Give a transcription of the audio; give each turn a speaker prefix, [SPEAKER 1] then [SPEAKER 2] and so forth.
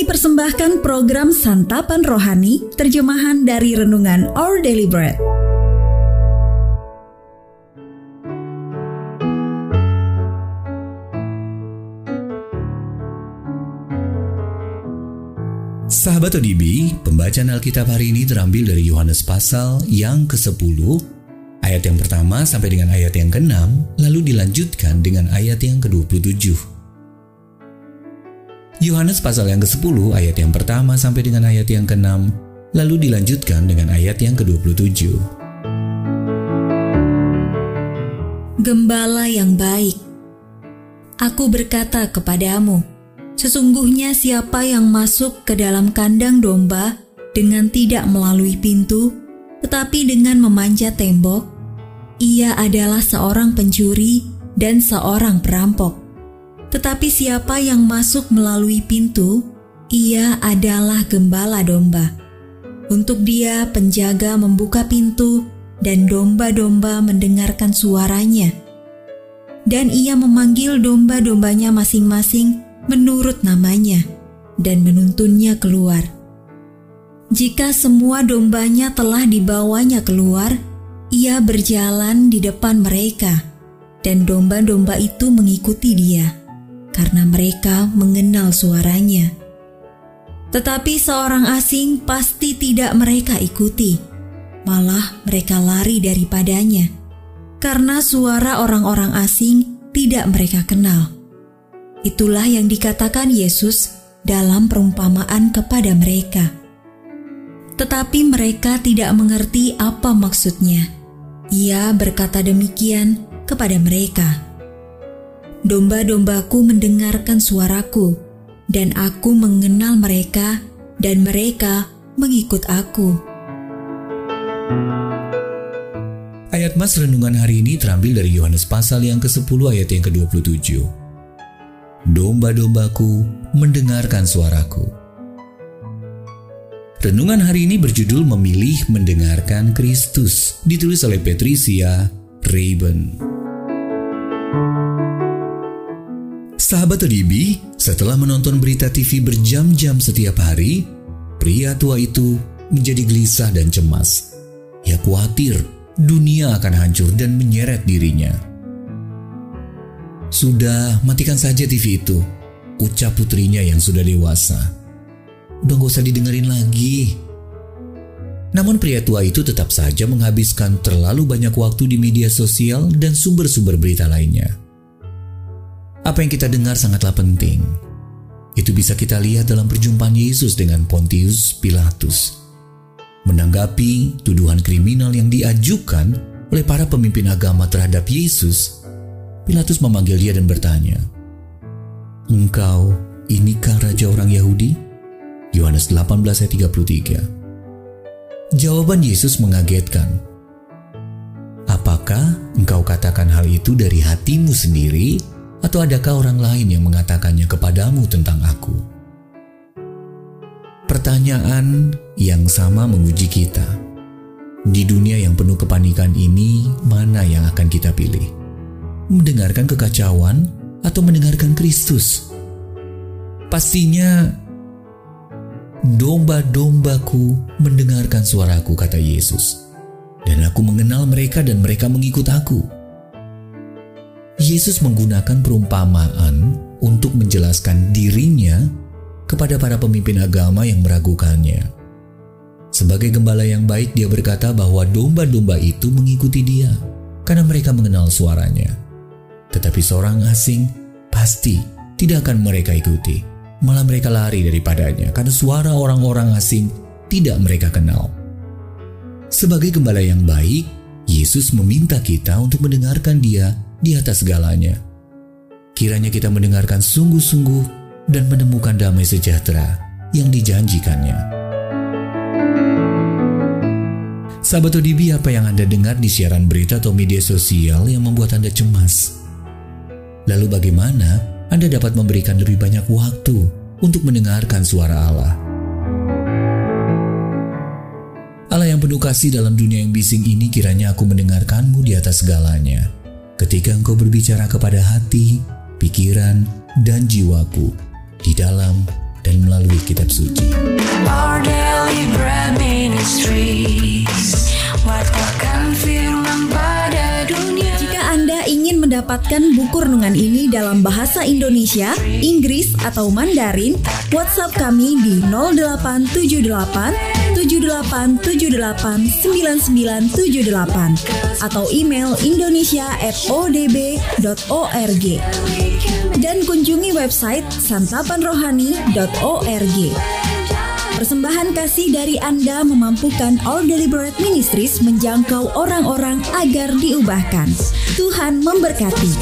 [SPEAKER 1] Kami persembahkan program Santapan Rohani, terjemahan dari Renungan Our Daily Bread.
[SPEAKER 2] Sahabat ODB, pembacaan Alkitab hari ini terambil dari Yohanes pasal yang ke-10, ayat yang pertama sampai dengan ayat yang ke-6, lalu dilanjutkan dengan ayat yang ke-27. Yohanes pasal yang ke-10 ayat yang pertama sampai dengan ayat yang ke-6, lalu dilanjutkan dengan ayat yang ke-27.
[SPEAKER 3] Gembala yang baik, aku berkata kepadamu, Sesungguhnya siapa yang masuk ke dalam kandang domba dengan tidak melalui pintu, tetapi dengan memanjat tembok, ia adalah seorang pencuri dan seorang perampok. Tetapi siapa yang masuk melalui pintu, ia adalah gembala domba. Untuk dia penjaga membuka pintu dan domba-domba mendengarkan suaranya. Dan ia memanggil domba-dombanya masing-masing menurut namanya dan menuntunnya keluar. Jika semua dombanya telah dibawanya keluar, ia berjalan di depan mereka, dan domba-domba itu mengikuti dia karena mereka mengenal suaranya. Tetapi seorang asing pasti tidak mereka ikuti, malah mereka lari daripadanya karena suara orang-orang asing tidak mereka kenal. Itulah yang dikatakan Yesus dalam perumpamaan kepada mereka. Tetapi mereka tidak mengerti apa maksudnya. Ia berkata demikian kepada mereka. Domba-dombaku mendengarkan suaraku, dan aku mengenal mereka, dan mereka mengikut aku.
[SPEAKER 2] Ayat Mas Renungan hari ini terambil dari Yohanes pasal yang ke-10 ayat yang ke-27 domba-dombaku mendengarkan suaraku. Renungan hari ini berjudul Memilih Mendengarkan Kristus, ditulis oleh Patricia Raven. Sahabat ODB, setelah menonton berita TV berjam-jam setiap hari, pria tua itu menjadi gelisah dan cemas. Ia khawatir dunia akan hancur dan menyeret dirinya. Sudah, matikan saja TV itu. Ucap putrinya yang sudah dewasa. Udah gak usah didengerin lagi. Namun pria tua itu tetap saja menghabiskan terlalu banyak waktu di media sosial dan sumber-sumber berita lainnya. Apa yang kita dengar sangatlah penting. Itu bisa kita lihat dalam perjumpaan Yesus dengan Pontius Pilatus. Menanggapi tuduhan kriminal yang diajukan oleh para pemimpin agama terhadap Yesus, Pilatus memanggil dia dan bertanya, Engkau inikah Raja orang Yahudi? Yohanes 18 ayat 33 Jawaban Yesus mengagetkan. Apakah engkau katakan hal itu dari hatimu sendiri atau adakah orang lain yang mengatakannya kepadamu tentang aku? Pertanyaan yang sama menguji kita. Di dunia yang penuh kepanikan ini, mana yang akan kita pilih? mendengarkan kekacauan atau mendengarkan Kristus. Pastinya domba-dombaku mendengarkan suaraku, kata Yesus. Dan aku mengenal mereka dan mereka mengikut aku. Yesus menggunakan perumpamaan untuk menjelaskan dirinya kepada para pemimpin agama yang meragukannya. Sebagai gembala yang baik, dia berkata bahwa domba-domba itu mengikuti dia karena mereka mengenal suaranya. Tetapi seorang asing pasti tidak akan mereka ikuti. Malah mereka lari daripadanya karena suara orang-orang asing tidak mereka kenal. Sebagai gembala yang baik, Yesus meminta kita untuk mendengarkan dia di atas segalanya. Kiranya kita mendengarkan sungguh-sungguh dan menemukan damai sejahtera yang dijanjikannya. Sahabat ODB, apa yang Anda dengar di siaran berita atau media sosial yang membuat Anda cemas? Lalu bagaimana Anda dapat memberikan lebih banyak waktu untuk mendengarkan suara Allah? Allah yang penuh kasih dalam dunia yang bising ini kiranya aku mendengarkanmu di atas segalanya. Ketika engkau berbicara kepada hati, pikiran, dan jiwaku, di dalam dan melalui kitab suci.
[SPEAKER 4] Our daily bread ministries Wattakan
[SPEAKER 3] mendapatkan buku renungan ini dalam bahasa Indonesia, Inggris, atau Mandarin, WhatsApp kami di 0878 7878 9978 atau email indonesia@odb.org dan kunjungi website santapanrohani.org. Persembahan kasih dari Anda memampukan All Deliberate Ministries menjangkau orang-orang agar diubahkan. Tuhan memberkati.